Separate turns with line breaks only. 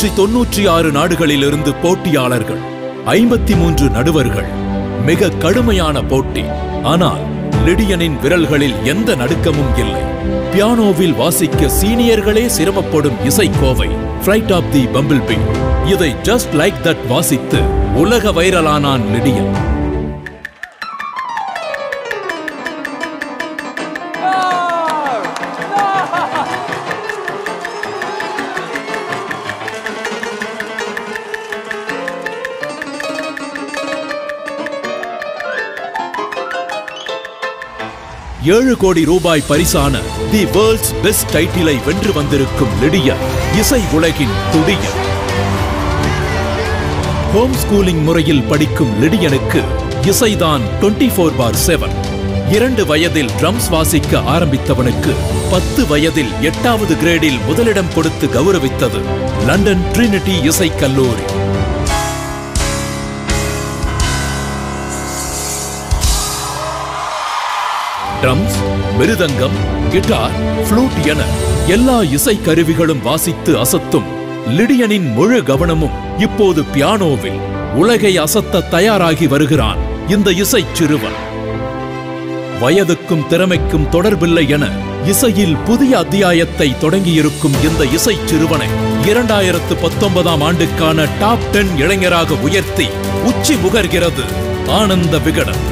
நூற்றி தொன்னூற்றி ஆறு நாடுகளிலிருந்து போட்டியாளர்கள் ஐம்பத்தி மூன்று நடுவர்கள். மிக கடுமையான போட்டி. ஆனால் லிடியனின் விரல்களில் எந்த நடுக்கமும் இல்லை. பியானோவில் வாசிக்க சீனியர்களே சிரமப்படும் இசைக்கோவை flight of the bumble bee இதை ஜஸ்ட் லைக் தட் வாசித்து உலக வைரலானான் லிடியன். ஏழு கோடி ரூபாய் பரிசான தி வேர்ல்ட்ஸ் பெஸ்ட் டைட்டிலை வென்று வந்திருக்கும் லிடியா இசை உலகின் துடியன் ஹோம் ஸ்கூலிங் முறையில் படிக்கும் லிடியனுக்கு இசைதான் 24 ஃபோர் பார் செவன். இரண்டு வயதில் ட்ரம்ஸ் வாசிக்க ஆரம்பித்தவனுக்கு பத்து வயதில் எட்டாவது கிரேடில் முதலிடம் கொடுத்து கௌரவித்தது லண்டன் ட்ரினிட்டி இசைக் கல்லூரி. ட்ரம்ஸ் மிருதங்கம் கிட்டார் ஃப்ளூட் என எல்லா இசை கருவிகளும் வாசித்து அசத்தும் லிடியனின் முழு கவனமும் இப்போது பியானோவில் உலகை அசத்த தயாராகி வருகிறான் இந்த இசை சிறுவன். வயதுக்கும் திறமைக்கும் தொடர்பில்லை என இசையில் புதிய அத்தியாயத்தை தொடங்கியிருக்கும் இந்த இசை சிறுவனை இரண்டாயிரத்து பத்தொன்பதாம் ஆண்டுக்கான டாப் டென் இளைஞராக உயர்த்தி உச்சி முகர்கிறது ஆனந்த விகடன்.